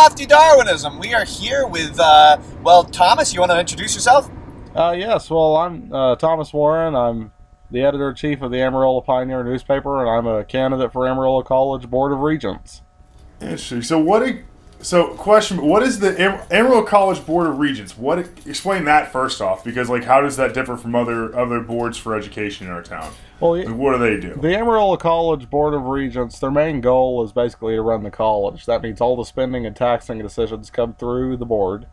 Lofty Darwinism. We are here with, uh, well, Thomas, you want to introduce yourself? Uh, yes, well, I'm uh, Thomas Warren. I'm the editor in chief of the Amarillo Pioneer newspaper, and I'm a candidate for Amarillo College Board of Regents. Interesting. So what? So question: What is the Am- Amarillo College Board of Regents? What? Explain that first off, because like, how does that differ from other other boards for education in our town? Well, Like, what do they do? the Amarillo College Board of Regents, their main goal is basically to run the college. That means all the spending and taxing decisions come through the board,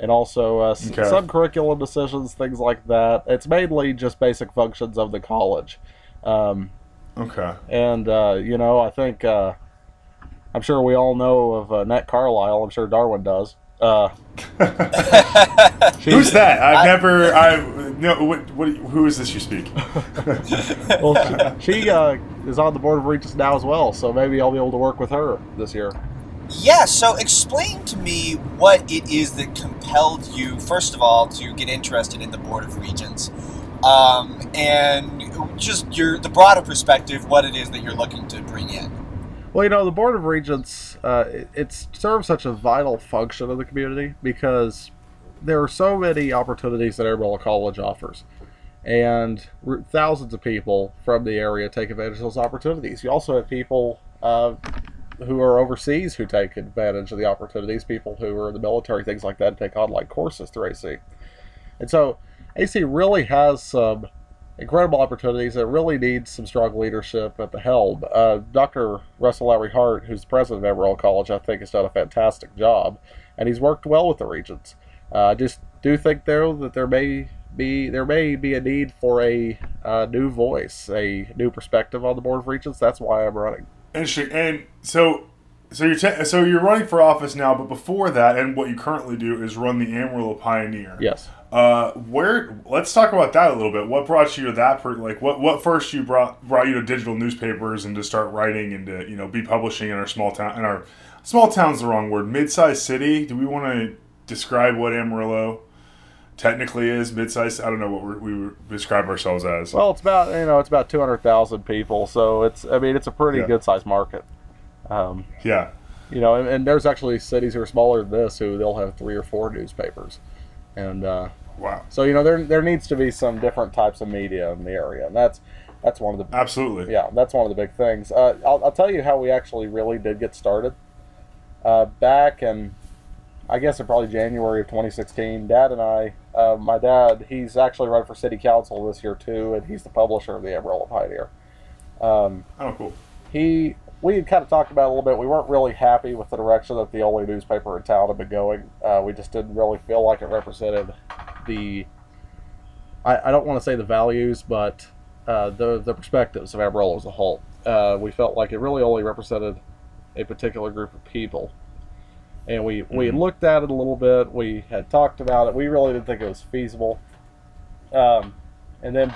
and also uh, Okay. some curriculum decisions, things like that. It's mainly just basic functions of the college. Um, Okay. and uh, you know, I think uh, I'm sure we all know of uh, Nat Carlisle. I'm sure Darwin does. Uh, Who's that? I've never. I no. What? What? Who is this you speak? well, she, she uh, is on the board of regents now as well, so maybe I'll be able to work with her this year. Yeah, so explain to me what it is that compelled you, first of all, to get interested in the Board of Regents, um, and just your the broader perspective, what it is that you're looking to bring in. Well, you know, the board of regents uh, it, it serves such a vital function of the community because there are so many opportunities that Amarillo College offers, and thousands of people from the area take advantage of those opportunities. You also have people. Uh, who are overseas who take advantage of the opportunities, people who are in the military, things like that, take online courses through AC. And so AC really has some incredible opportunities. that really needs some strong leadership at the helm. Uh, Dr. Russell Lowery-Hart, who's the president of Amarillo College, I think has done a fantastic job, and he's worked well with the regents. Uh, I just do think though that there may be there may be a need for a uh, new voice, a new perspective on the board of regents. That's why I'm running. Interesting. And so, so you're te- so you're running for office now, but before that, and what you currently do is run the Amarillo Pioneer. Yes. Uh, where? Let's talk about that a little bit. What brought you to that? Per, like, what what first you brought brought you to digital newspapers and to start writing and to you know be publishing in our small town in our small town's the wrong word. Mid-sized city. Do we want to describe what Amarillo technically is? Mid-sized. I don't know what we describe ourselves as. Well, it's about you know it's about two hundred thousand people, so it's I mean it's a pretty Yeah. good sized market. Um, yeah. you know, and, and there's actually cities who are smaller than this who they'll have three or four newspapers, and uh, Wow. so you know there there needs to be some different types of media in the area, and that's that's one of the Absolutely. yeah that's one of the big things. Uh, I'll, I'll tell you how we actually really did get started. Uh, back in I guess in probably January of 2016, Dad and I, uh, my dad, he's actually running for city council this year too, and he's the publisher of the Amarillo Pioneer. Um, Oh, cool. he we had kind of talked about it a little bit. We weren't really happy with the direction that the only newspaper in town had been going. Uh, we just didn't really feel like it represented the. I, I don't want to say the values, but uh, the the perspectives of Amarillo as a whole. Uh, we felt like it really only represented a particular group of people, and we we had Mhm. looked at it a little bit. We had talked about it. We really didn't think it was feasible. Um, and then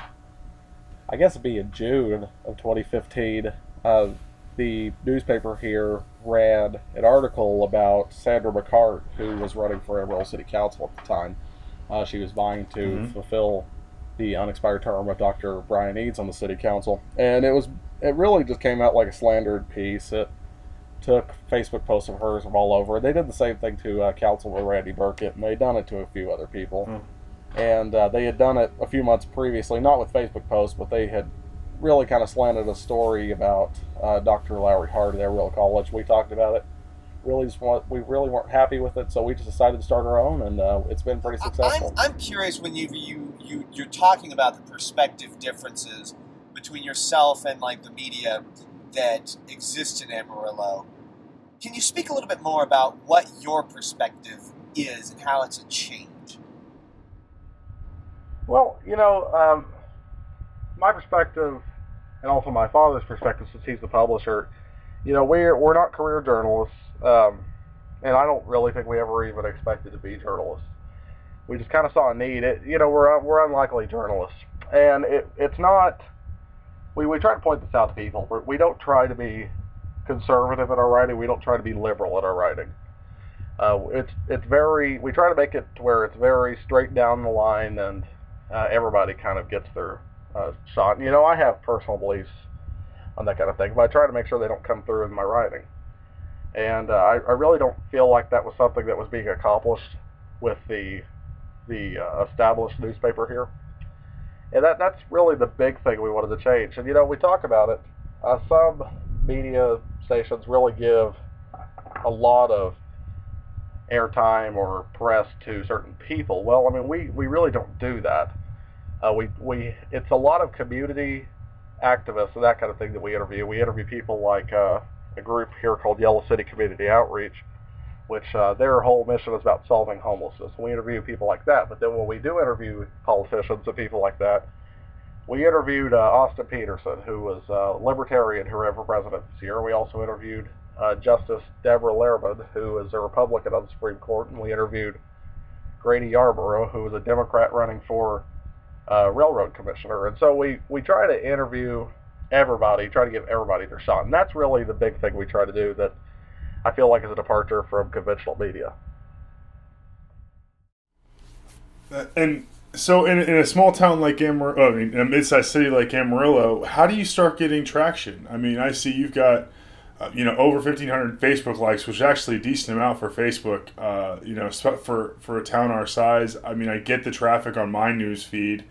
I guess it'd be in June of 2015. Uh, the newspaper here ran an article about Sandra McCart, who was running for Amarillo City Council at the time. Uh, she was vying to Mhm. fulfill the unexpired term of Dr. Brian Eades on the City Council, and it was it really just came out like a slandered piece. It took Facebook posts of hers from all over. They did the same thing to uh, Councilman Randy Burkett, and they'd done it to a few other people. Hmm. And uh, they had done it a few months previously, not with Facebook posts, but they had really kind of slanted a story about uh, Dr. Lowery-Hart at Amarillo College. We talked about it. Really, just want, we really weren't happy with it, so we just decided to start our own, and uh, it's been pretty successful. I'm, I'm curious when you, you you you're talking about the perspective differences between yourself and like the media that exists in Amarillo. Can you speak a little bit more about what your perspective is and how it's a change? Well, you know, um, my perspective, and also my father's perspective, since he's the publisher, you know, we're we're not career journalists, um, and I don't really think we ever even expected to be journalists. We just kind of saw a need. It, you know, we're we're unlikely journalists, and it it's not. We we try to point this out to people. We're, we don't try to be conservative in our writing. We don't try to be liberal in our writing. Uh, it's it's very. We try to make it to where it's very straight down the line and uh, everybody kind of gets their uh, shot. You know, I have personal beliefs on that kind of thing, but I try to make sure they don't come through in my writing. and uh, I, I really don't feel like that was something that was being accomplished with the the uh, established newspaper here. And that that's really the big thing we wanted to change. And you know, we talk about it. Uh, some media stations really give a lot of airtime or press to certain people. Well, I mean, we, we really don't do that. Uh, we we it's a lot of community activists and that kind of thing that we interview. We interview people like uh, a group here called Yellow City Community Outreach, which uh, their whole mission is about solving homelessness. We interview people like that. But then when we do interview politicians and people like that, we interviewed uh, Austin Petersen, who was a libertarian who ran for president this year. We also interviewed uh, Justice Debra Lehrmann, who is a Republican on the Supreme Court, and we interviewed Grady Yarbrough, who is a Democrat running for uh, railroad commissioner. And so we, we try to interview everybody, try to give everybody their shot. And that's really the big thing we try to do that I feel like is a departure from conventional media. Uh, and so, in, in a small town like Amarillo, I mean, a mid-sized city like Amarillo, how do you start getting traction? I mean, I see you've got, uh, you know, over fifteen hundred Facebook likes, which is actually a decent amount for Facebook. Uh, you know, for for a town our size. I mean, I get the traffic on my news feed,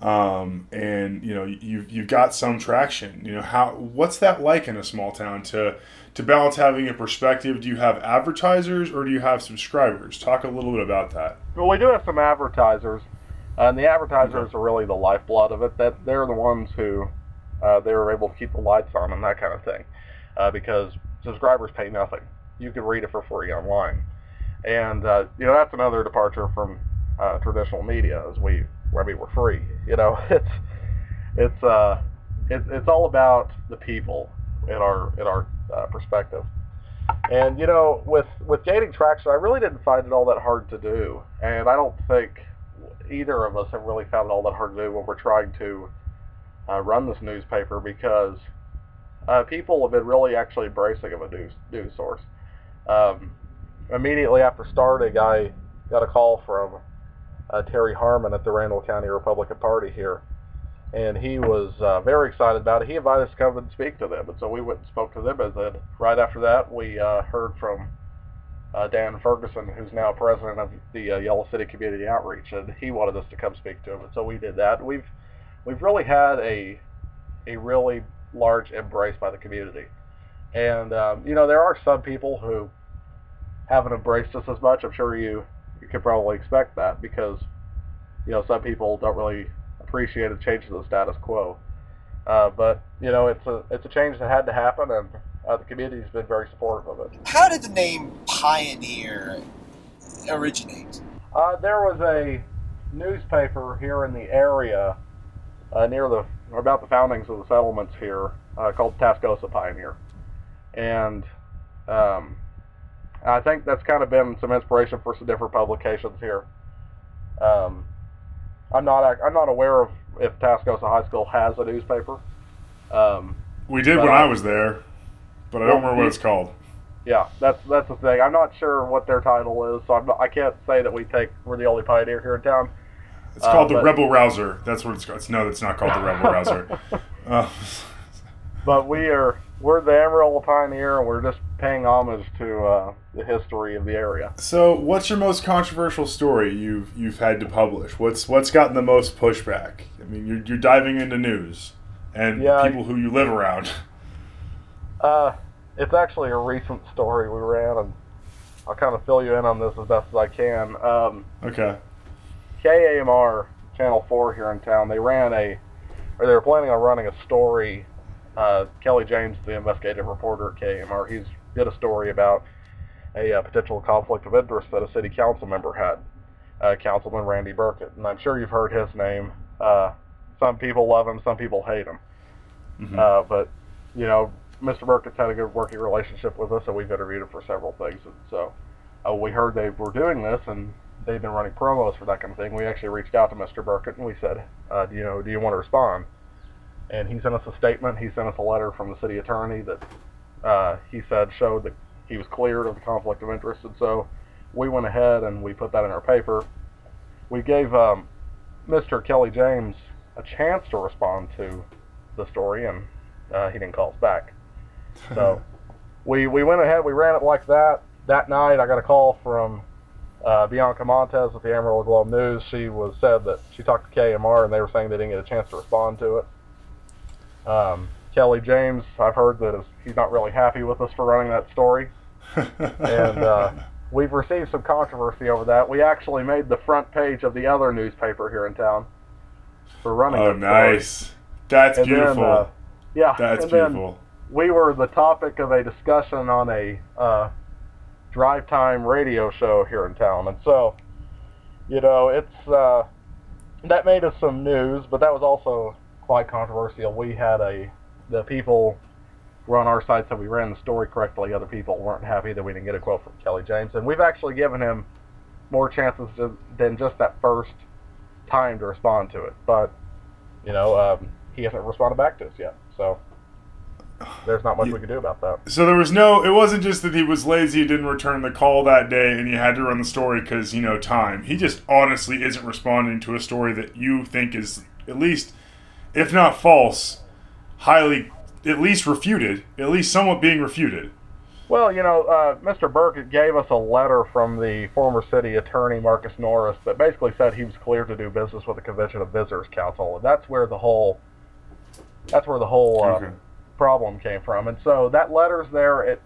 um, and you know, you've you've got some traction. You know, how what's that like in a small town to to balance having a perspective? Do you have advertisers or do you have subscribers? Talk a little bit about that. Well, we do have some advertisers. And the advertisers are really the lifeblood of it. That they're the ones who uh, they're able to keep the lights on and that kind of thing, uh, because subscribers pay nothing. You can read it for free online, and uh, you know that's another departure from uh, traditional media. As we, I mean, we're free. You know, it's it's uh, it's it's all about the people in our in our uh, perspective. And you know, with with gaining traction, I really didn't find it all that hard to do, and I don't think either of us have really found it all that hard to do when we're trying to uh, run this newspaper because uh, people have been really actually embracing of a news news source. Um, immediately after starting, I got a call from uh, Terry Harmon at the Randall County Republican Party here, and he was uh, very excited about it. He invited us to come and speak to them, and so we went and spoke to them. And then right after that, we uh, heard from uh, Dan Ferguson, who's now president of the uh, Yellow City Community Outreach, and he wanted us to come speak to him, and so we did that. We've we've really had a a really large embrace by the community, and um, you know there are some people who haven't embraced us as much. I'm sure you you could probably expect that because you know some people don't really appreciate a change to the status quo. Uh, but you know it's a it's a change that had to happen, and uh, the community has been very supportive of it. How did the name Pioneer originate? Uh, there was a newspaper here in the area uh, near the about the foundings of the settlements here uh, called Tascosa Pioneer, and um, I think that's kind of been some inspiration for some different publications here. Um, I'm not I'm not aware of if Tascosa High School has a newspaper. Um, we did when I, I was there but I don't remember what it's called. Yeah, that's that's the thing. I'm not sure what their title is, so I'm not, I can't say that we take we're the only pioneer here in town. It's called uh, the Rebel Rouser. That's what it's called. It's, no, it's not called the Rebel Rouser. Uh, but we are we're the Amarillo Pioneer, and we're just paying homage to uh, the history of the area. So, what's your most controversial story you've you've had to publish? What's what's gotten the most pushback? I mean, you're you're diving into news and yeah, people who you live around. Uh, it's actually a recent story we ran, and I'll kind of fill you in on this as best as I can. Um, okay. KAMR Channel Four here in town, they ran a, or they were planning on running a story. Uh, Kelly James, the investigative reporter at KAMR, he's did a story about a uh, potential conflict of interest that a city council member had, uh, Councilman Randy Burkett, and I'm sure you've heard his name. Uh, some people love him, some people hate him. Mm-hmm. Uh, but you know, Mr. Burkett's had a good working relationship with us, and we've interviewed him for several things. And so uh, we heard they were doing this, and they've been running promos for that kind of thing. We actually reached out to Mr. Burkett, and we said, uh, do you know, do you want to respond? And he sent us a statement. He sent us a letter from the city attorney that uh, he said showed that he was cleared of the conflict of interest. And so we went ahead and we put that in our paper. We gave um, Mr. Kelly James a chance to respond to the story, and uh, he didn't call us back. So we we went ahead, we ran it like that. That night, I got a call from uh, Bianca Montez with the Amarillo Globe News. She was said that she talked to KMR and they were saying they didn't get a chance to respond to it. Um, Kelly James, I've heard that he's not really happy with us for running that story, and uh, we've received some controversy over that. We actually made the front page of the other newspaper here in town for running. Oh, nice. That's And then, beautiful. uh, yeah, That's then beautiful. we were the topic of a discussion on a uh, drive time radio show here in town, and so you know it's uh, that made us some news, but that was also quite controversial. We had a the people were on our side said we ran the story correctly. Other people weren't happy that we didn't get a quote from Kelly James, and we've actually given him more chances to, than just that first time to respond to it. But you know, um, he hasn't responded back to us yet, so there's not much we can do about that. So there was no. It wasn't just that he was lazy, and didn't return the call that day, and you had to run the story because you know time. He just honestly isn't responding to a story that you think is at least, if not false, highly at least refuted, at least somewhat being refuted. Well, you know, uh, Mr. Burke gave us a letter from the former city attorney Marcus Norris that basically said he was clear to do business with the Convention of Visitors Council, and that's where the whole that's where the whole uh, Okay. Problem came from. And so that letter's there. It,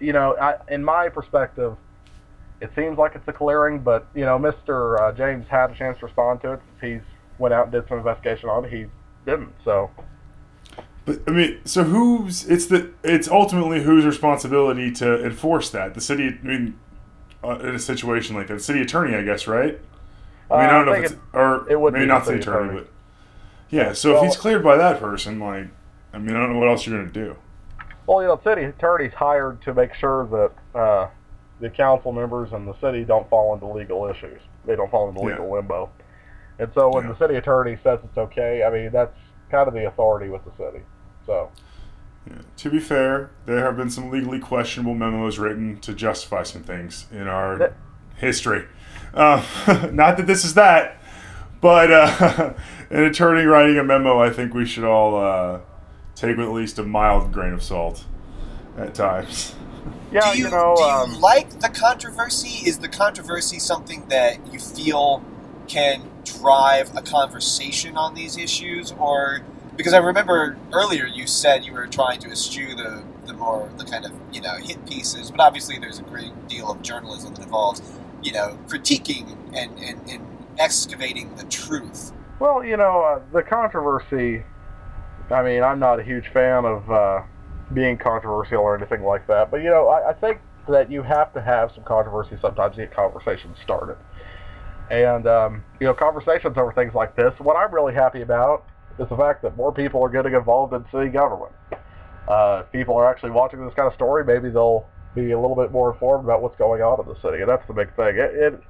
you know, I, in my perspective, it seems like it's a clearing, but you know, Mr. Uh, James had a chance to respond to it. He's went out and did some investigation on it. He didn't. So But I mean, so who's it's the it's ultimately whose responsibility to enforce that? The city. I mean, uh, in a situation like that, the city attorney, I guess, right? I mean, Uh, I don't know if it's or it would maybe be not the city attorney, attorney. but yeah. So if he's cleared by that person, like, I mean, I don't know what else you're gonna do. Well, you know, the city attorney's hired to make sure that uh, the council members and the city don't fall into legal issues. They don't fall into Yeah. legal limbo. And so when Yeah. the city attorney says it's okay, I mean, that's kind of the authority with the city. So, Yeah. To be fair, there have been some legally questionable memos written to justify some things in our That- history. Uh, not that this is that, but uh, an attorney writing a memo, I think we should all uh, take with at least a mild grain of salt at times. yeah, do you, you know, do you um, like the controversy? Is the controversy something that you feel can drive a conversation on these issues, or because I remember earlier you said you were trying to eschew the the more the kind of you know hit pieces, but obviously there's a great deal of journalism that involves you know critiquing and and, and excavating the truth. well, you know, uh, the controversy. I mean, I'm not a huge fan of uh, being controversial or anything like that, but you know, I, I think that you have to have some controversy sometimes to get conversations started. And um, you know, conversations over things like this. What I'm really happy about is the fact that more people are getting involved in city government. Uh, people are actually watching this kind of story, maybe they'll be a little bit more informed about what's going on in the city, and that's the big thing. It, it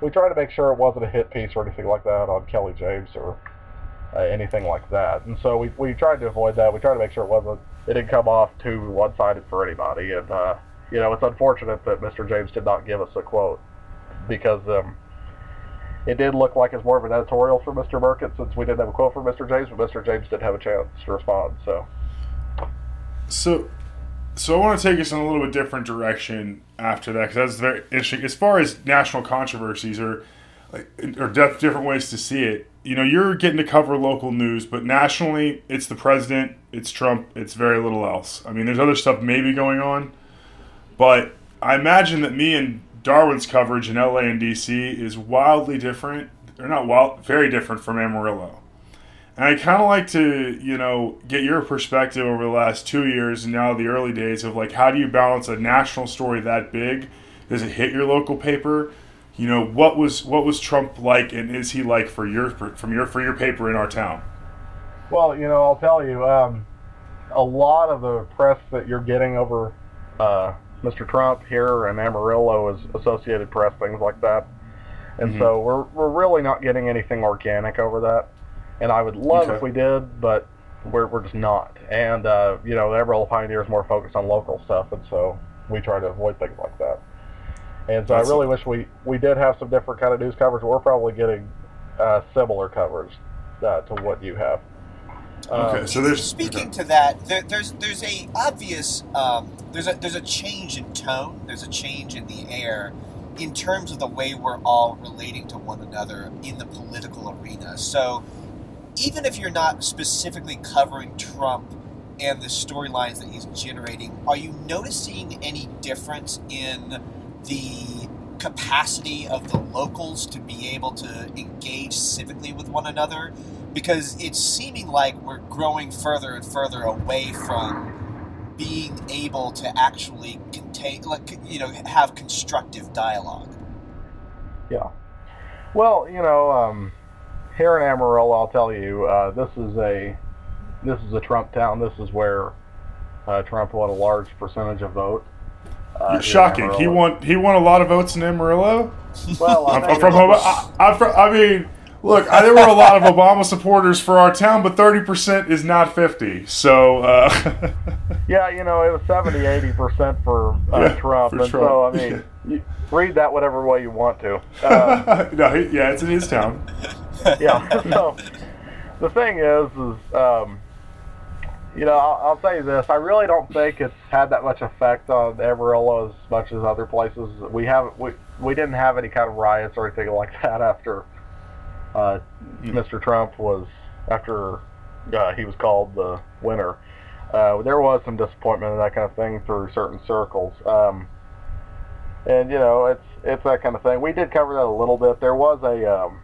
we try to make sure it wasn't a hit piece or anything like that on Kelly James or uh, anything like that. And so we, we tried to avoid that. We tried to make sure it wasn't it didn't come off too one-sided for anybody. And uh, you know, it's unfortunate that Mr. James did not give us a quote because um, it did look like it's more of an editorial for Mr. Burkett since we didn't have a quote from Mr. James, but Mr. James didn't have a chance to respond. So So, so I want to take us in a little bit different direction after that because that's very interesting. As far as national controversies or or def- different ways to see it, you know, you're getting to cover local news, but nationally, it's the president, it's Trump, it's very little else. I mean, there's other stuff maybe going on, but I imagine that me and Darwin's coverage in LA and DC is wildly different. They're not wild, very different from Amarillo. And I kind of like to, you know, get your perspective over the last two years and now the early days of like, how do you balance a national story that big? Does it hit your local paper? You know, what was what was Trump like, and is he like for your from your for your paper in our town? Well, you know, I'll tell you, um, a lot of the press that you're getting over uh, Mr. Trump here in Amarillo is Associated Press, things like that. And Mhm. so we're, we're really not getting anything organic over that. And I would love Okay. if we did, but we're, we're just not. And, uh, you know, the Amarillo Pioneer is more focused on local stuff, and so we try to avoid things like that. And so That's- I really wish we, we did have some different kind of news coverage. We're probably getting uh, similar coverage uh, to what you have. Okay, Um, so there's Speaking to that, there, there's there's a obvious um, there's a there's a change in tone. There's a change in the air in terms of the way we're all relating to one another in the political arena. So even if you're not specifically covering Trump and the storylines that he's generating, are you noticing any difference in the capacity of the locals to be able to engage civically with one another? Because it's seeming like we're growing further and further away from being able to actually contain, like, you know, have constructive dialogue. Yeah. Well, you know, um, here in Amarillo, I'll tell you, uh, this is a this is a Trump town. This is where uh, Trump won a large percentage of vote. Uh, shocking. He won. He won a lot of votes in Amarillo. Well, I I'm, I'm from. it was- Ob- I, I'm from. I mean, look, I, there were a lot of Obama supporters for our town, but 30 percent is not 50. So. Uh, Yeah, you know, it was 70, 80 percent for uh, Yeah, Trump, for and Trump. so I mean, you read that whatever way you want to. Uh, no, yeah, it's in his town. yeah. So the thing is, is um, you know, I'll, I'll you this: I really don't think it's had that much effect on Amarillo as much as other places. We haven't we we didn't have any kind of riots or anything like that after uh, Mr. Trump was after uh, he was called the winner. Uh, there was some disappointment and that kind of thing through certain circles. Um, and you know, it's it's that kind of thing. We did cover that a little bit. There was a um,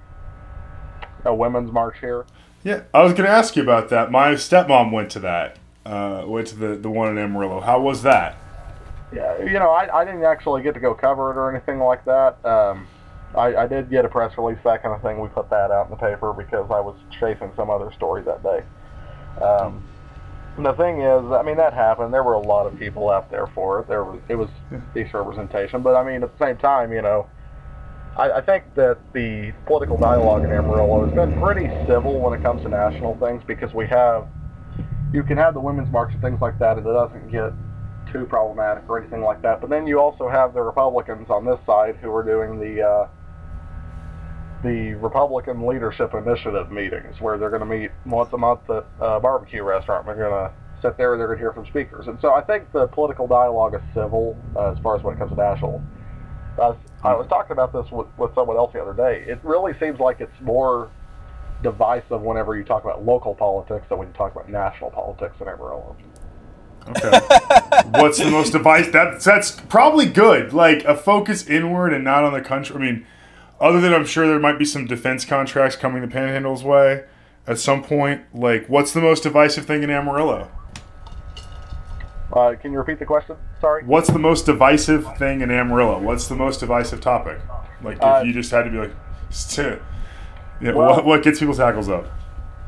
a women's march here. Yeah, I was going to ask you about that. My stepmom went to that. Uh, went to the the one in Amarillo. How was that? Yeah, you know, I, I didn't actually get to go cover it or anything like that. Um, I, I did get a press release, that kind of thing. We put that out in the paper because I was chasing some other story that day. Um, the thing is, I mean, that happened. There were a lot of people out there for it. There was it was decent representation, but I mean, at the same time, you know, I, I think that the political dialogue in Amarillo has been pretty civil when it comes to national things because we have you can have the women's march and things like that, and it doesn't get too problematic or anything like that. But then you also have the Republicans on this side who are doing the uh, the Republican Leadership Initiative meetings, where they're going to meet once a month at a barbecue restaurant. They're going to sit there. And they're going to hear from speakers, and so I think the political dialogue is civil uh, as far as when it comes to national. I was, I was talking about this with, with someone else the other day. It really seems like it's more divisive whenever you talk about local politics than when you talk about national politics in Amarillo. Okay. What's the most divisive? That that's probably good. Like a focus inward and not on the country. I mean, other than I'm sure there might be some defense contracts coming the Panhandle's way at some point. Like, what's the most divisive thing in Amarillo? Uh, can you repeat the question? Sorry. What's the most divisive thing in Amarillo? What's the most divisive topic? Like, if Uh, you just had to be like, "St- yeah, Well- what, what gets people's hackles up?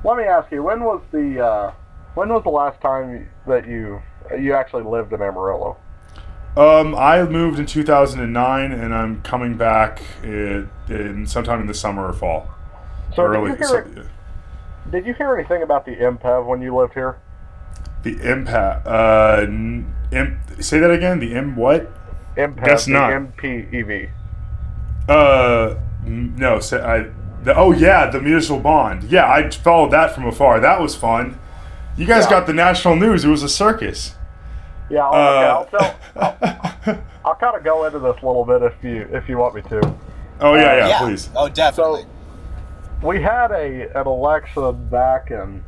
Let me ask you, when was the uh, when was the last time that you you actually lived in Amarillo? Um, I moved in 2009, and I'm coming back in, in sometime in the summer or fall. So Early. did you so- hear did you hear anything about the MPEV when you lived here? The impact. Uh, n- imp, say that again. The M what? Impact. Guess the not. MPEV. Uh, no. Say I. The, oh yeah, the municipal bond. Yeah, I followed that from afar. That was fun. You guys Yeah. got the national news. It was a circus. Yeah, I'll, Uh, okay, I'll tell. I'll kind of go into this a little bit if you if you want me to. oh yeah, yeah, yeah. Please. Oh, definitely. So, We had a an election back in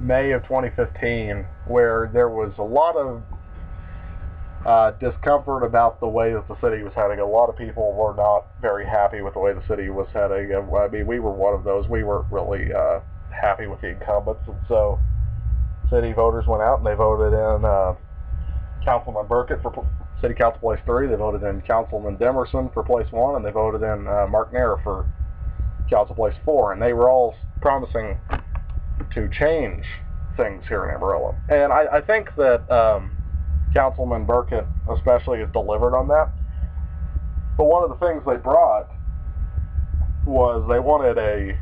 May of 2015 where there was a lot of uh, discomfort about the way that the city was heading. A lot of people were not very happy with the way the city was heading. I mean, we were one of those. We weren't really uh, happy with the incumbents, and so city voters went out and they voted in uh, Councilman Burkett for City Council Place Three. They voted in Councilman Demerson for Place One, and they voted in uh, Mark Nair for Council Place Four, and they were all promising to change things here in Amarillo. And I, I think that um, Councilman Burkett especially has delivered on that. But one of the things they brought was they wanted a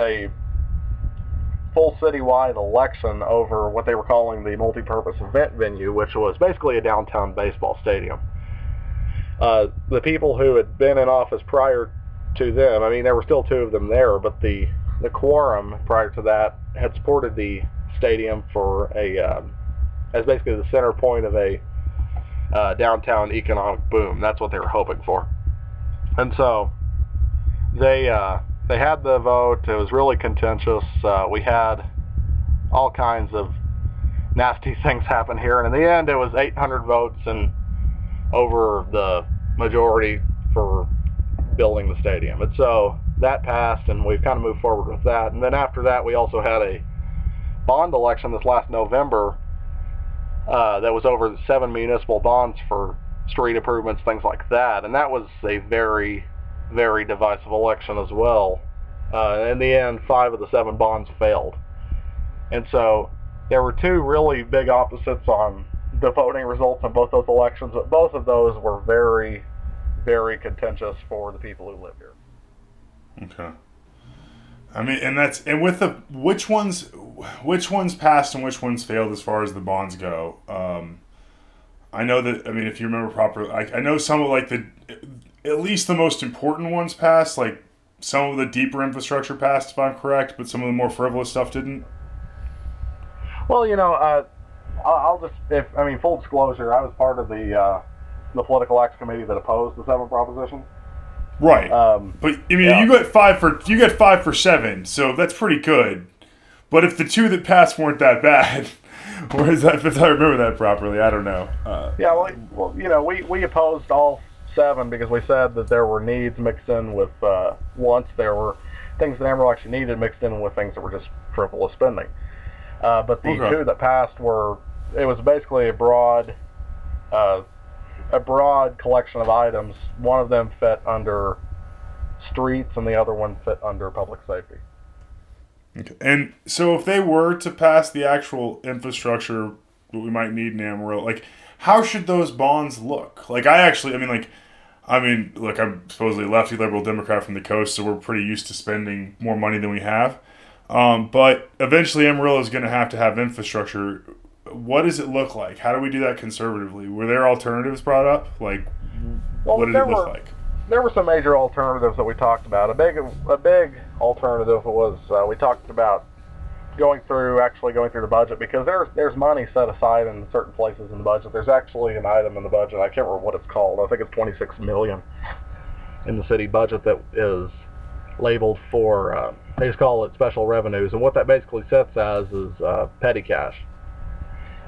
a full citywide election over what they were calling the multi-purpose event venue, which was basically a downtown baseball stadium. Uh, the people who had been in office prior to them, I mean, there were still two of them there, but the the quorum prior to that had supported the stadium for a um, as basically the center point of a uh, downtown economic boom. That's what they were hoping for, and so they uh, they had the vote. It was really contentious. Uh, we had all kinds of nasty things happen here, and in the end, it was 800 votes and over the majority for building the stadium. And so that passed, and we've kind of moved forward with that. And then after that, we also had a bond election this last November uh, that was over seven municipal bonds for street improvements, things like that. And that was a very, very divisive election as well. Uh, in the end, five of the seven bonds failed. And so there were two really big opposites on the voting results in both those elections, but both of those were very, very contentious for the people who live here. Okay. I mean, and that's and with the which ones, which ones passed and which ones failed as far as the bonds go. Um, I know that. I mean, if you remember properly, I, I know some of like the, at least the most important ones passed. Like some of the deeper infrastructure passed, if I'm correct, but some of the more frivolous stuff didn't. Well, you know, uh, I'll just if I mean full disclosure, I was part of the uh, the political acts committee that opposed the seven proposition. Right. Um, but I mean, yeah. you got five for you got five for seven, so that's pretty good. But if the two that passed weren't that bad, or is that if I remember that properly? I don't know. Uh, yeah, well, well, you know, we we opposed all seven because we said that there were needs mixed in with uh, wants. There were things that Amarillo actually needed mixed in with things that were just frivolous spending. Uh, but the okay. two that passed were it was basically a broad uh, a broad collection of items. One of them fit under streets, and the other one fit under public safety. Okay. And so, if they were to pass the actual infrastructure that we might need in Amarillo, like how should those bonds look? Like, I actually, I mean, like, I mean, look, I'm supposedly a lefty liberal Democrat from the coast, so we're pretty used to spending more money than we have. Um, but eventually, Amarillo is going to have to have infrastructure what does it look like? How do we do that conservatively? Were there alternatives brought up? Like, well, what did it look were, like? There were some major alternatives that we talked about. A big, a big alternative was uh, we talked about going through, actually going through the budget because there's there's money set aside in certain places in the budget. There's actually an item in the budget. I can't remember what it's called. I think it's 26 million in the city budget that is labeled for. Uh, they just call it special revenues, and what that basically sets as is uh, petty cash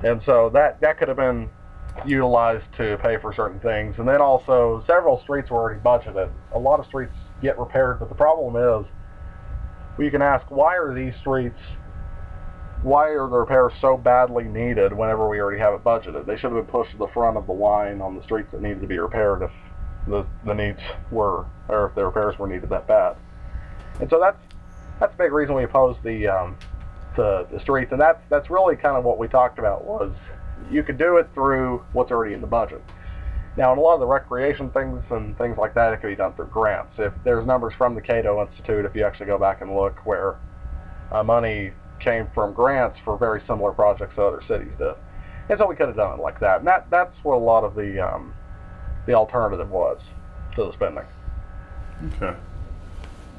and so that that could have been utilized to pay for certain things. And then also several streets were already budgeted. A lot of streets get repaired, but the problem is we can ask why are these streets why are the repairs so badly needed whenever we already have it budgeted? They should have been pushed to the front of the line on the streets that needed to be repaired if the, the needs were or if the repairs were needed that bad. And so that's that's a big reason we oppose the um, the, the streets, and that's that's really kind of what we talked about was you could do it through what's already in the budget. Now, in a lot of the recreation things and things like that, it can be done through grants. If there's numbers from the Cato Institute, if you actually go back and look, where uh, money came from grants for very similar projects that other cities did, and so we could have done it like that. And that that's what a lot of the um, the alternative was to the spending. Okay.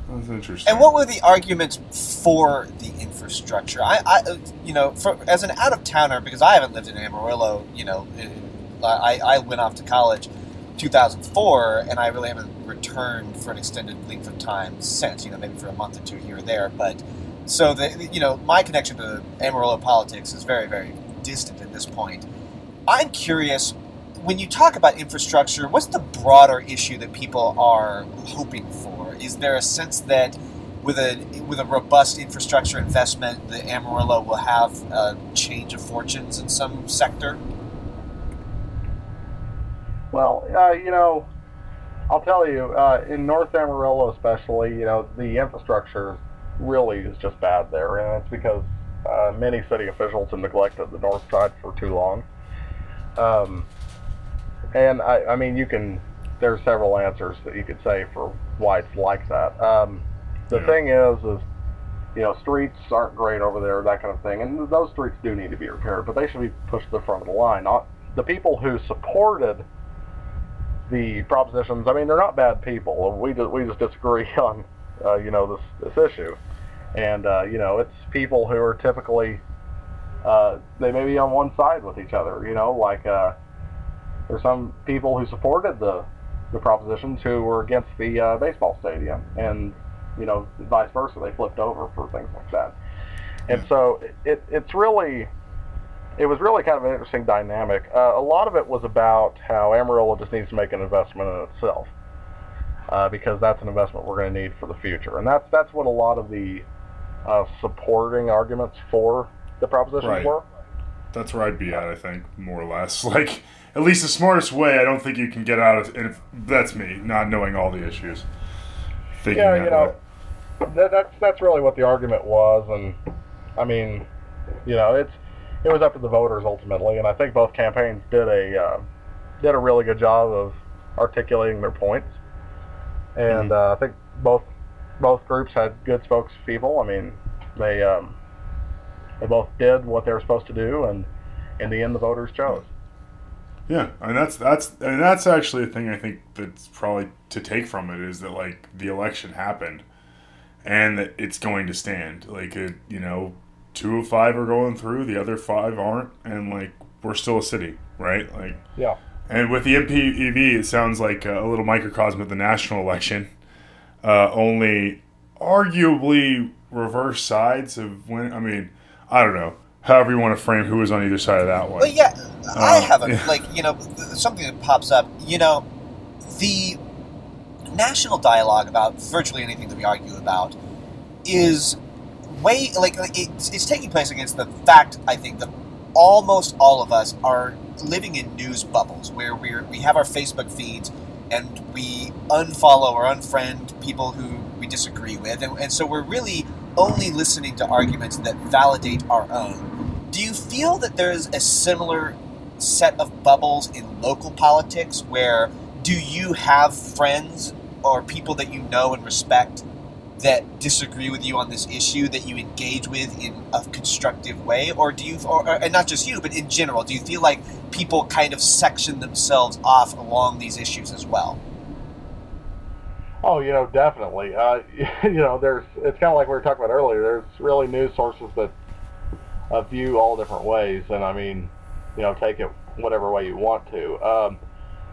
That's interesting. And what were the arguments for the infrastructure? I, I you know, for, as an out of towner, because I haven't lived in Amarillo, you know, uh, I, I went off to college 2004, and I really haven't returned for an extended length of time since. You know, maybe for a month or two here or there. But so the you know, my connection to Amarillo politics is very very distant at this point. I'm curious when you talk about infrastructure, what's the broader issue that people are hoping for? Is there a sense that with a with a robust infrastructure investment, the Amarillo will have a change of fortunes in some sector? Well, uh, you know, I'll tell you, uh, in North Amarillo especially, you know, the infrastructure really is just bad there, and it's because uh, many city officials have neglected the north side for too long. Um, and I, I mean, you can. There's several answers that you could say for why it's like that. Um, the yeah. thing is, is you know, streets aren't great over there, that kind of thing, and those streets do need to be repaired, but they should be pushed to the front of the line. Not the people who supported the propositions. I mean, they're not bad people. We just, we just disagree on, uh, you know, this this issue, and uh, you know, it's people who are typically uh, they may be on one side with each other. You know, like uh, there's some people who supported the the propositions who were against the uh, baseball stadium, and you know, vice versa. They flipped over for things like that. And Yeah. so it, it's really, it was really kind of an interesting dynamic. Uh, a lot of it was about how Amarillo just needs to make an investment in itself, uh, because that's an investment we're going to need for the future. And that's that's what a lot of the uh, supporting arguments for the proposition Right. were. That's where I'd be at, I think, more or less. Like, at least the smartest way, I don't think you can get out of and if, that's me, not knowing all the issues. Thinking Yeah, you know, that, that's that's really what the argument was, and I mean, you know, it's it was up to the voters ultimately, and I think both campaigns did a uh, did a really good job of articulating their points, and uh, I think both both groups had good spokespeople. I mean, they um, they both did what they were supposed to do, and in the end, the voters chose. Yeah, and that's that's and that's actually a thing I think that's probably to take from it is that like the election happened, and that it's going to stand. Like it, you know, two of five are going through, the other five aren't, and like we're still a city, right? Like, Yeah. and with the MPEV, it sounds like a little microcosm of the national election. Uh, only arguably reverse sides of when. I mean, I don't know. However you want to frame who was on either side of that one. But yeah, I Uh, have a yeah. like you know something that pops up. You know, the national dialogue about virtually anything that we argue about is way like it's, it's taking place against the fact I think that almost all of us are living in news bubbles where we're we have our Facebook feeds and we unfollow or unfriend people who we disagree with and, and so we're really only listening to arguments that validate our own do you feel that there's a similar set of bubbles in local politics where do you have friends or people that you know and respect that disagree with you on this issue that you engage with in a constructive way or do you or, or- and not just you but in general do you feel like people kind of section themselves off along these issues as well Oh, you know, definitely. Uh, you know, there's. It's kind of like we were talking about earlier. There's really news sources that uh, view all different ways, and I mean, you know, take it whatever way you want to. Um,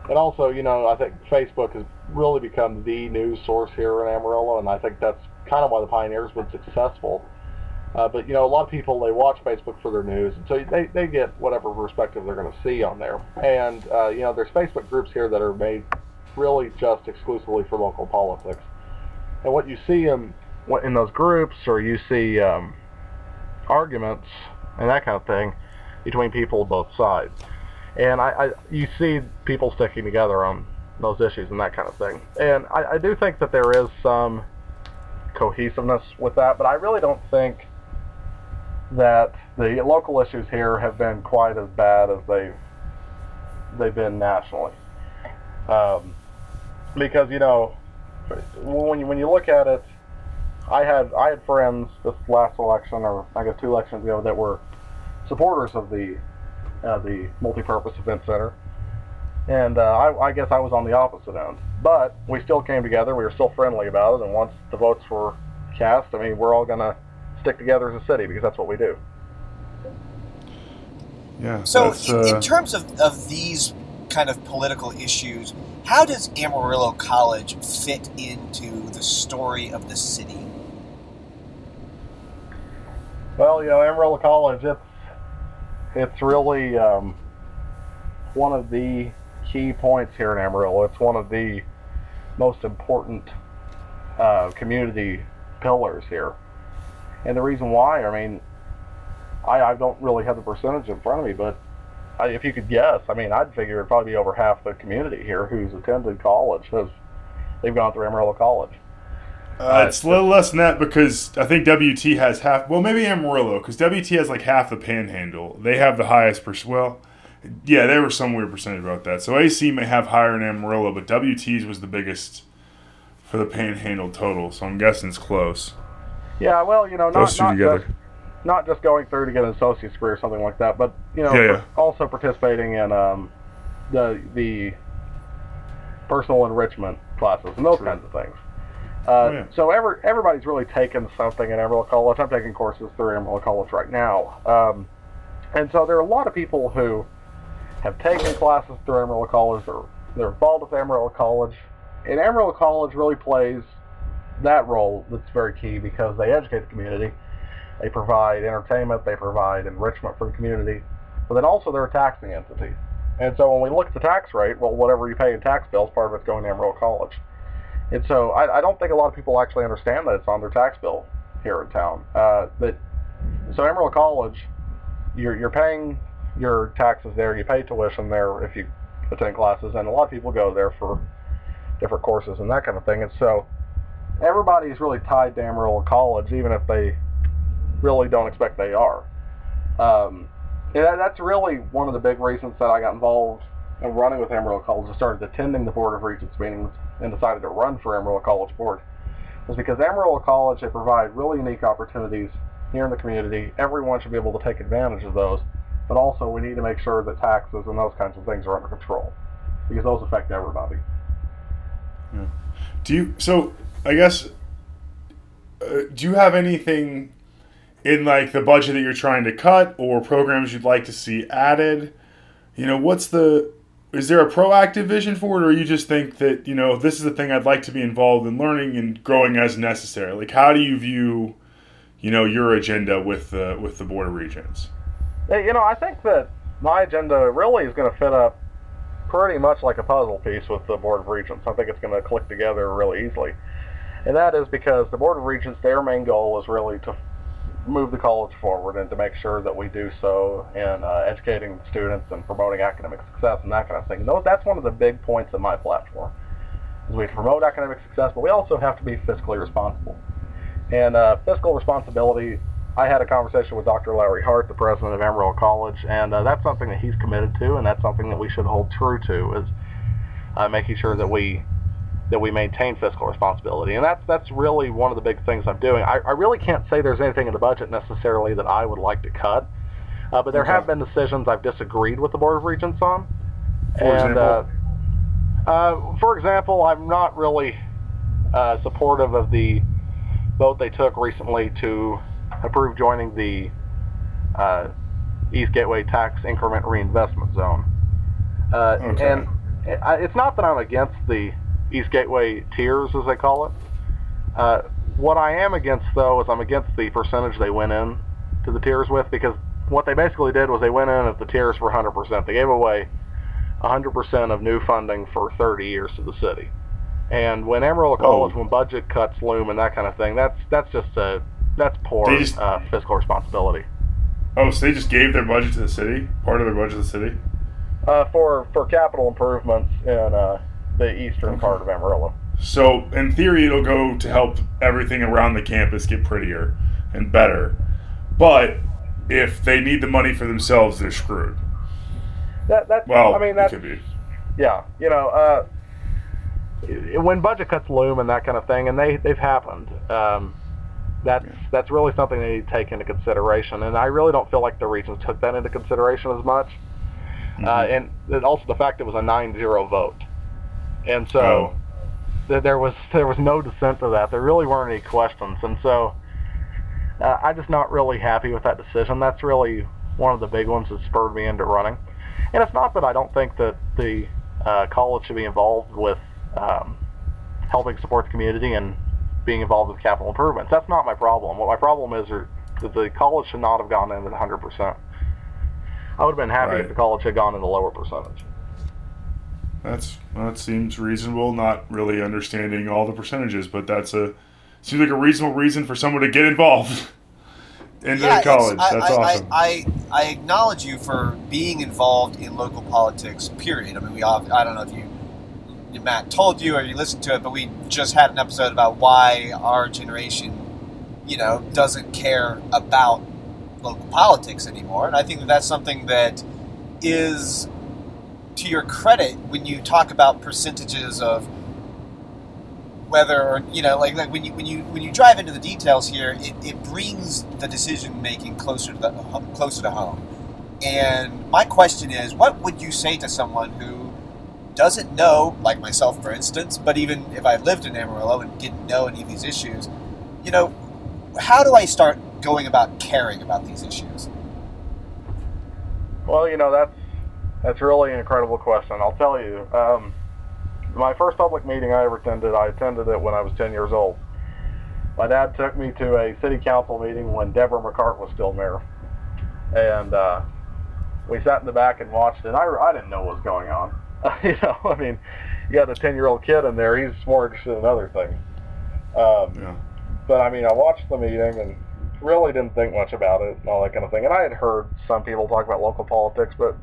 and also, you know, I think Facebook has really become the news source here in Amarillo, and I think that's kind of why the Pioneer's been successful. Uh, but you know, a lot of people they watch Facebook for their news, and so they, they get whatever perspective they're going to see on there. And uh, you know, there's Facebook groups here that are made really just exclusively for local politics. And what you see in in those groups, or you see um, arguments and that kind of thing between people of both sides. And I, I you see people sticking together on those issues and that kind of thing. And I, I do think that there is some cohesiveness with that, but I really don't think that the local issues here have been quite as bad as they've they've been nationally. Um, because you know, when you, when you look at it, I had I had friends this last election, or I guess two elections ago, that were supporters of the uh, the multi-purpose event center, and uh, I, I guess I was on the opposite end. But we still came together. We were still friendly about it, and once the votes were cast, I mean, we're all gonna stick together as a city because that's what we do. Yeah. so that's, in, in uh, terms of, of these kind of political issues how does amarillo college fit into the story of the city Well, you know, Amarillo College, it's it's really um, one of the key points here in Amarillo. It's one of the most important uh, community pillars here. And the reason why, I mean, I, I don't really have the percentage in front of me, but I, if you could guess, I mean, I'd figure it'd probably be over half the community here who's attended college has they've gone through Amarillo College. Uh, it's a little less than that because I think WT has half. Well, maybe Amarillo because WT has like half the Panhandle. They have the highest percent. Well, yeah, there was some weird percentage about that. So AC may have higher in Amarillo, but WT's was the biggest for the Panhandle total. So I'm guessing it's close. Yeah, well, you know, not, Those two not together. just not just going through to get an associate's degree or something like that, but you know, Yeah, yeah. also participating in um, the the personal enrichment classes and those True. kinds of things. Uh, Oh, yeah. So every, everybody's really taken something at Amarillo College. I'm taking courses through Amarillo College right now. Um, And so there are a lot of people who have taken classes through Amarillo College, or they're involved with Amarillo College, and Amarillo College really plays that role that's very key because they educate the community, they provide entertainment, they provide enrichment for the community, but then also they're a taxing entity. And so when we look at the tax rate, well, whatever you pay in tax bills, part of it's going to Amarillo College. And so I, I don't think a lot of people actually understand that it's on their tax bill here in town. Uh, but so Amarillo College, you're you're paying your taxes there, you pay tuition there if you attend classes, and a lot of people go there for different courses and that kind of thing. And so everybody's really tied to Amarillo College, even if they really don't expect they are. Um, and that's really one of the big reasons that I got involved in running with Amarillo College. I started attending the Board of Regents meetings and decided to run for Amarillo College Board. Is because Amarillo College they provide really unique opportunities here in the community. Everyone should be able to take advantage of those, but also we need to make sure that taxes and those kinds of things are under control because those affect everybody. Yeah. Do you so I guess uh, do you have anything in like the budget that you're trying to cut or programs you'd like to see added? You know, what's the is there a proactive vision for it or you just think that, you know, this is the thing I'd like to be involved in learning and growing as necessary? Like how do you view, you know, your agenda with the with the board of regents? You know, I think that my agenda really is going to fit up pretty much like a puzzle piece with the Board of Regents. I think it's going to click together really easily. And that is because the Board of Regents, their main goal is really to move the college forward and to make sure that we do so in uh, educating students and promoting academic success and that kind of thing. That's one of the big points of my platform. Is we promote academic success, but we also have to be fiscally responsible. And uh, fiscal responsibility, I had a conversation with Dr. Lowery-Hart, the president of Amarillo College, and uh, that's something that he's committed to, and that's something that we should hold true to, is uh, making sure that we that we maintain fiscal responsibility. And that's that's really one of the big things I'm doing. I, I really can't say there's anything in the budget necessarily that I would like to cut, uh, but there okay. have been decisions I've disagreed with the Board of Regents on. For and example? Uh, uh, for example, I'm not really uh, supportive of the vote they took recently to approve joining the uh, East Gateway Tax Increment Reinvestment Zone. Uh, okay. And it's not that I'm against the East Gateway TIRZ, as they call it. Uh, what I am against, though, is I'm against the percentage they went in to the TIRZ with because what they basically did was they went in at the TIRZ for 100%. They gave away 100% of new funding for 30 years to the city. And when Amarillo College, when budget cuts loom and that kind of thing, that's that's just a that's poor just, uh, fiscal responsibility. Oh, so they just gave their budget to the city, part of their budget to the city, uh, for for capital improvements in uh, the eastern part of Amarillo. So, in theory, it'll go to help everything around the campus get prettier and better. But if they need the money for themselves, they're screwed. That that well, I mean that could be. Yeah, you know, uh, when budget cuts loom and that kind of thing, and they they've happened. Um, that's yeah. that's really something they need to take into consideration, and I really don't feel like the region took that into consideration as much. Mm-hmm. Uh, and also the fact it was a 9-0 vote and so oh. th- there was there was no dissent to that. There really weren't any questions, and so uh, I'm just not really happy with that decision. That's really one of the big ones that spurred me into running. And it's not that I don't think that the uh, college should be involved with um, helping support the community and being involved with capital improvements. That's not my problem. What my problem is are that the college should not have gone in at 100%. I would have been happy right. if the college had gone in the lower percentage. That's that seems reasonable. Not really understanding all the percentages, but that's a seems like a reasonable reason for someone to get involved into yeah, college. I, that's I, awesome. I, I, I acknowledge you for being involved in local politics. Period. I mean, we all, I don't know if you Matt told you or you listened to it, but we just had an episode about why our generation, you know, doesn't care about local politics anymore, and I think that that's something that is to your credit when you talk about percentages of whether or you know like, like when you when you when you drive into the details here it, it brings the decision making closer to the closer to home. And my question is what would you say to someone who doesn't know like myself for instance but even if i lived in amarillo and didn't know any of these issues you know how do i start going about caring about these issues? Well, you know that's that's really an incredible question. I'll tell you. Um, my first public meeting I ever attended, I attended it when I was 10 years old. My dad took me to a city council meeting when Debra McCartt was still mayor, and uh, we sat in the back and watched it. I, I didn't know what was going on. you know, I mean, you got a 10 year old kid in there. He's more interested in other things. Um, Yeah. but I mean, I watched the meeting and really didn't think much about it and all that kind of thing. And I had heard some people talk about local politics, but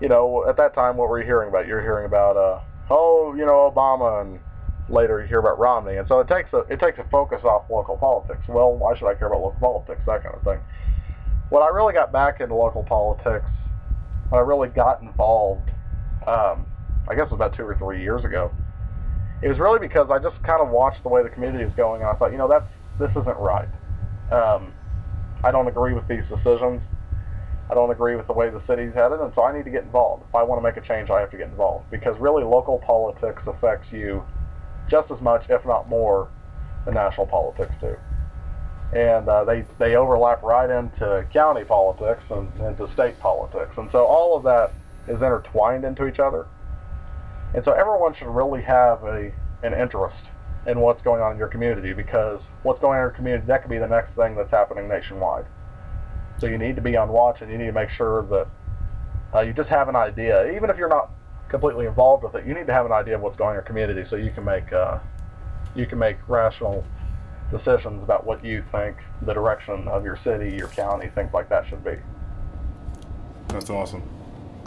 you know, at that time, what were you hearing about? You're hearing about, uh, oh, you know, Obama, and later you hear about Romney, and so it takes a it takes a focus off local politics. Well, why should I care about local politics? That kind of thing. When I really got back into local politics, when I really got involved, um, I guess it was about two or three years ago. It was really because I just kind of watched the way the community is going, and I thought, you know, that's this isn't right. Um, I don't agree with these decisions. I don't agree with the way the city's headed, and so I need to get involved. If I want to make a change, I have to get involved because really local politics affects you just as much, if not more, than national politics do. And uh, they they overlap right into county politics and into state politics, and so all of that is intertwined into each other. And so everyone should really have a an interest in what's going on in your community because what's going on in your community that could be the next thing that's happening nationwide. So you need to be on watch and you need to make sure that uh, you just have an idea, even if you're not completely involved with it. You need to have an idea of what's going on in your community so you can make uh, you can make rational decisions about what you think the direction of your city, your county, things like that should be. That's awesome.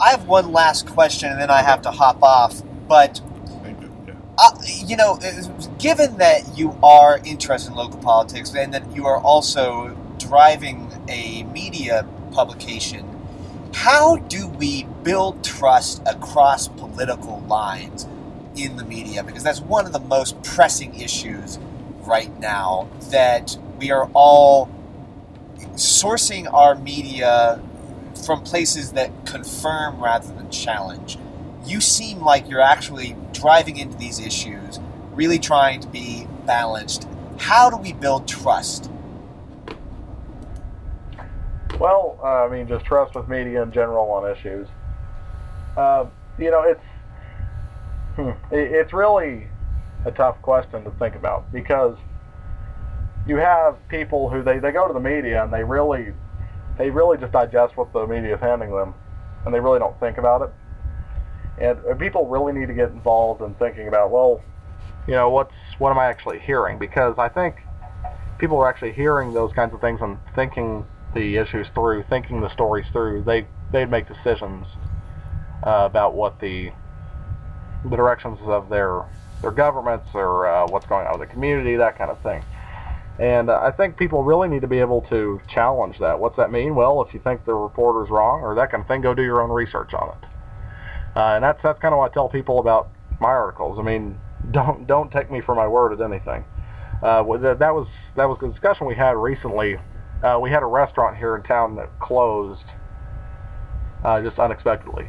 I have one last question, and then I have to hop off. But Thank you. Uh, you know, given that you are interested in local politics and that you are also driving a media publication, how do we build trust across political lines in the media? Because that's one of the most pressing issues right now that we are all sourcing our media from places that confirm rather than challenge. You seem like you're actually driving into these issues, really trying to be balanced. How do we build trust? Well, uh, I mean, just trust with media in general on issues. Uh, you know, it's hmm, it, it's really a tough question to think about because you have people who they, they go to the media and they really they really just digest what the media is handing them, and they really don't think about it. And, people really need to get involved in thinking about well, you know, what's what am I actually hearing? Because I think people are actually hearing those kinds of things and thinking the issues through, thinking the stories through, they they'd make decisions uh, about what the the directions of their their governments or uh, what's going on with the community, that kind of thing. And I think people really need to be able to challenge that. What's that mean? Well, if you think the reporter's wrong or that kind of thing, go do your own research on it. Uh, and that's that's kind of what I tell people about my articles. I mean, don't don't take me for my word at anything. Uh, that that was that was the discussion we had recently uh, we had a restaurant here in town that closed uh, just unexpectedly.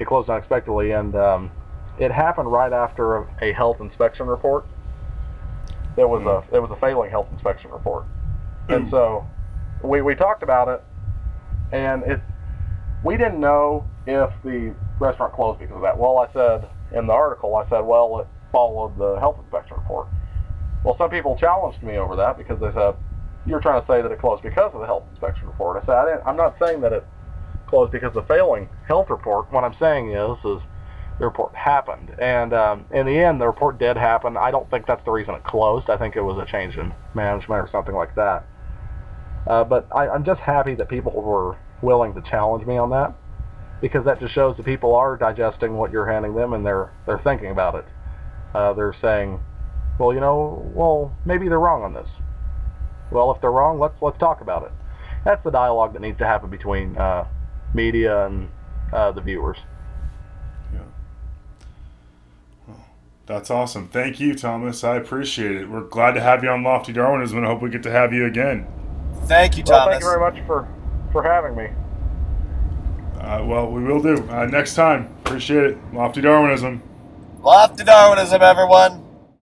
It closed unexpectedly, and um, it happened right after a, a health inspection report. There was a there was a failing health inspection report, and so we we talked about it, and it we didn't know if the restaurant closed because of that. Well, I said in the article, I said, well, it followed the health inspection report. Well, some people challenged me over that because they said, you're trying to say that it closed because of the health inspection report. I said, I I'm not saying that it closed because of the failing health report. What I'm saying is, is the report happened. And um, in the end, the report did happen. I don't think that's the reason it closed. I think it was a change in management or something like that. Uh, but I, I'm just happy that people were willing to challenge me on that because that just shows that people are digesting what you're handing them and they're they're thinking about it. Uh, they're saying, well, you know, well, maybe they're wrong on this. Well, if they're wrong, let's let's talk about it. That's the dialogue that needs to happen between uh, media and uh, the viewers. Yeah. Well, that's awesome. Thank you, Thomas. I appreciate it. We're glad to have you on Lofty Darwinism and I hope we get to have you again. Thank you, Well, Thomas. thank you very much for for having me. Uh, well, we will do. Uh, next time. Appreciate it. Lofty Darwinism. Lofty Darwinism, everyone.